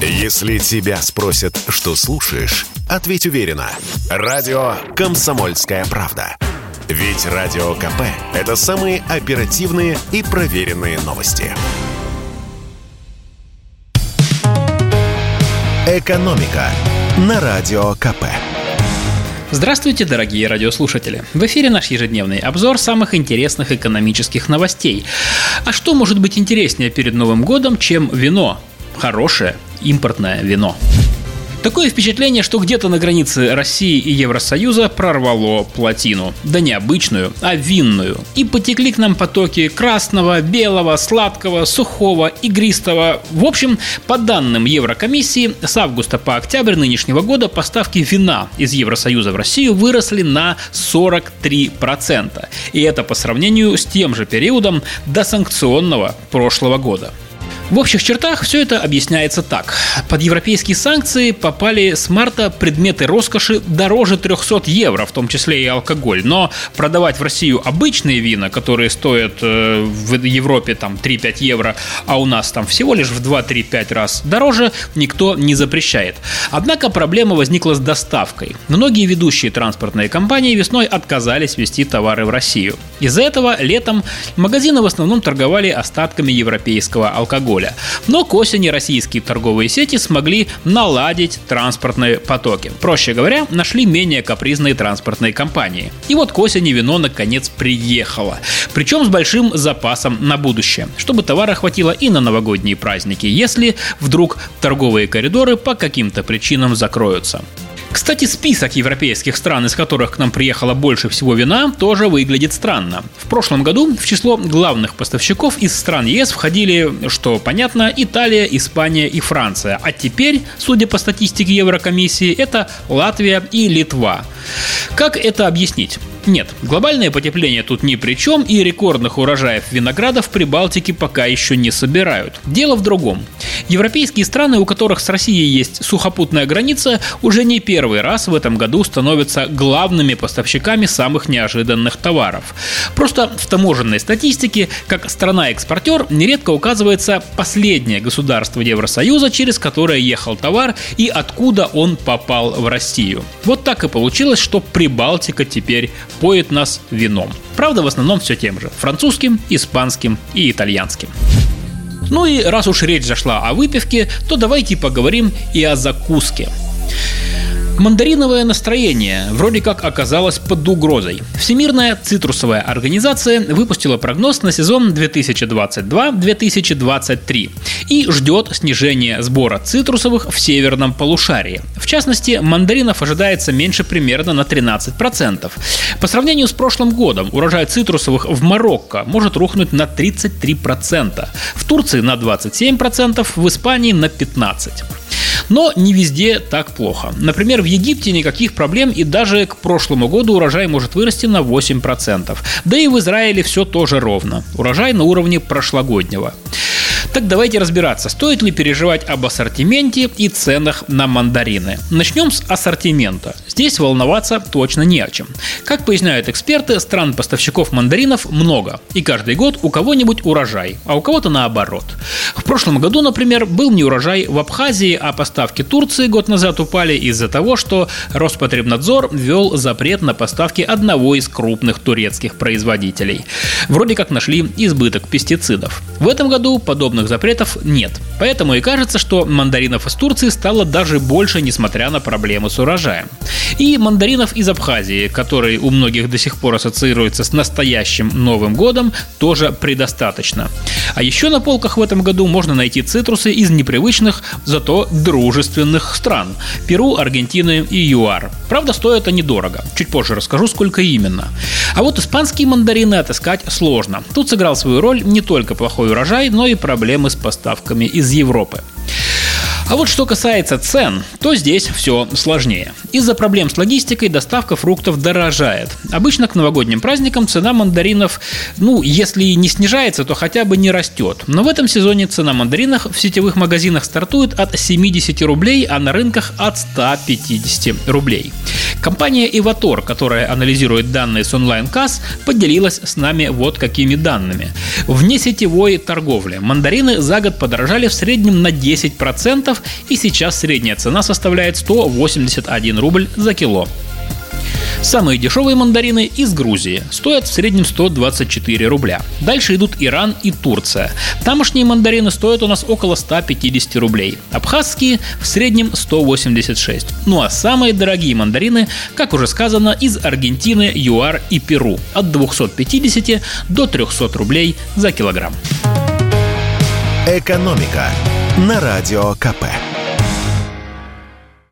Если тебя спросят, что слушаешь, ответь уверенно. Радио «Комсомольская правда». Ведь Радио КП – это самые оперативные и проверенные новости. «Экономика» на Радио КП. Здравствуйте, дорогие радиослушатели! В эфире наш ежедневный обзор самых интересных экономических новостей. А что может быть интереснее перед Новым годом, чем вино? Хорошее импортное вино. Такое впечатление, что где-то на границе России и Евросоюза прорвало плотину. Да не обычную, а винную. И потекли к нам потоки красного, белого, сладкого, сухого, игристого. В общем, по данным Еврокомиссии, с августа по октябрь нынешнего года поставки вина из Евросоюза в Россию выросли на 43%. И это по сравнению с тем же периодом до санкционного прошлого года. В общих чертах все это объясняется так. Под европейские санкции попали с марта предметы роскоши дороже 300 евро, в том числе и алкоголь. Но продавать в Россию обычные вина, которые стоят э, в Европе там 3-5 евро, а у нас там всего лишь в 2-3-5 раз дороже, никто не запрещает. Однако проблема возникла с доставкой. Многие ведущие транспортные компании весной отказались вести товары в Россию. Из-за этого летом магазины в основном торговали остатками европейского алкоголя алкоголя. Но к осени российские торговые сети смогли наладить транспортные потоки. Проще говоря, нашли менее капризные транспортные компании. И вот к осени вино наконец приехало. Причем с большим запасом на будущее, чтобы товара хватило и на новогодние праздники, если вдруг торговые коридоры по каким-то причинам закроются. Кстати, список европейских стран, из которых к нам приехало больше всего вина, тоже выглядит странно. В прошлом году в число главных поставщиков из стран ЕС входили, что понятно, Италия, Испания и Франция. А теперь, судя по статистике Еврокомиссии, это Латвия и Литва. Как это объяснить? Нет, глобальное потепление тут ни при чем, и рекордных урожаев винограда в Прибалтике пока еще не собирают. Дело в другом. Европейские страны, у которых с Россией есть сухопутная граница, уже не первый раз в этом году становятся главными поставщиками самых неожиданных товаров. Просто в таможенной статистике, как страна-экспортер, нередко указывается последнее государство Евросоюза, через которое ехал товар и откуда он попал в Россию. Вот так и получилось, что Прибалтика теперь поет нас вином. Правда, в основном все тем же – французским, испанским и итальянским. Ну и раз уж речь зашла о выпивке, то давайте поговорим и о закуске. Мандариновое настроение вроде как оказалось под угрозой. Всемирная цитрусовая организация выпустила прогноз на сезон 2022-2023 и ждет снижения сбора цитрусовых в северном полушарии. В частности, мандаринов ожидается меньше примерно на 13%. По сравнению с прошлым годом урожай цитрусовых в Марокко может рухнуть на 33%, в Турции на 27%, в Испании на 15%. Но не везде так плохо. Например, в Египте никаких проблем и даже к прошлому году урожай может вырасти на 8%. Да и в Израиле все тоже ровно. Урожай на уровне прошлогоднего. Так давайте разбираться, стоит ли переживать об ассортименте и ценах на мандарины. Начнем с ассортимента. Здесь волноваться точно не о чем. Как поясняют эксперты, стран-поставщиков мандаринов много. И каждый год у кого-нибудь урожай, а у кого-то наоборот. В прошлом году, например, был не урожай в Абхазии, а поставки Турции год назад упали из-за того, что Роспотребнадзор ввел запрет на поставки одного из крупных турецких производителей. Вроде как нашли избыток пестицидов. В этом году подобных подобных запретов нет. Поэтому и кажется, что мандаринов из Турции стало даже больше, несмотря на проблемы с урожаем. И мандаринов из Абхазии, который у многих до сих пор ассоциируется с настоящим Новым годом, тоже предостаточно. А еще на полках в этом году можно найти цитрусы из непривычных, зато дружественных стран – Перу, Аргентины и ЮАР. Правда, стоят они дорого. Чуть позже расскажу, сколько именно. А вот испанские мандарины отыскать сложно. Тут сыграл свою роль не только плохой урожай, но и проблемы проблемы с поставками из Европы. А вот что касается цен, то здесь все сложнее. Из-за проблем с логистикой доставка фруктов дорожает. Обычно к новогодним праздникам цена мандаринов, ну, если не снижается, то хотя бы не растет. Но в этом сезоне цена мандаринов в сетевых магазинах стартует от 70 рублей, а на рынках от 150 рублей. Компания Иватор, которая анализирует данные с онлайн-касс, поделилась с нами вот какими данными. В несетевой торговле мандарины за год подорожали в среднем на 10%, мандаринов, и сейчас средняя цена составляет 181 рубль за кило. Самые дешевые мандарины из Грузии стоят в среднем 124 рубля. Дальше идут Иран и Турция. Тамошние мандарины стоят у нас около 150 рублей. Абхазские в среднем 186. Ну а самые дорогие мандарины, как уже сказано, из Аргентины, ЮАР и Перу от 250 до 300 рублей за килограмм. Экономика на радио КП.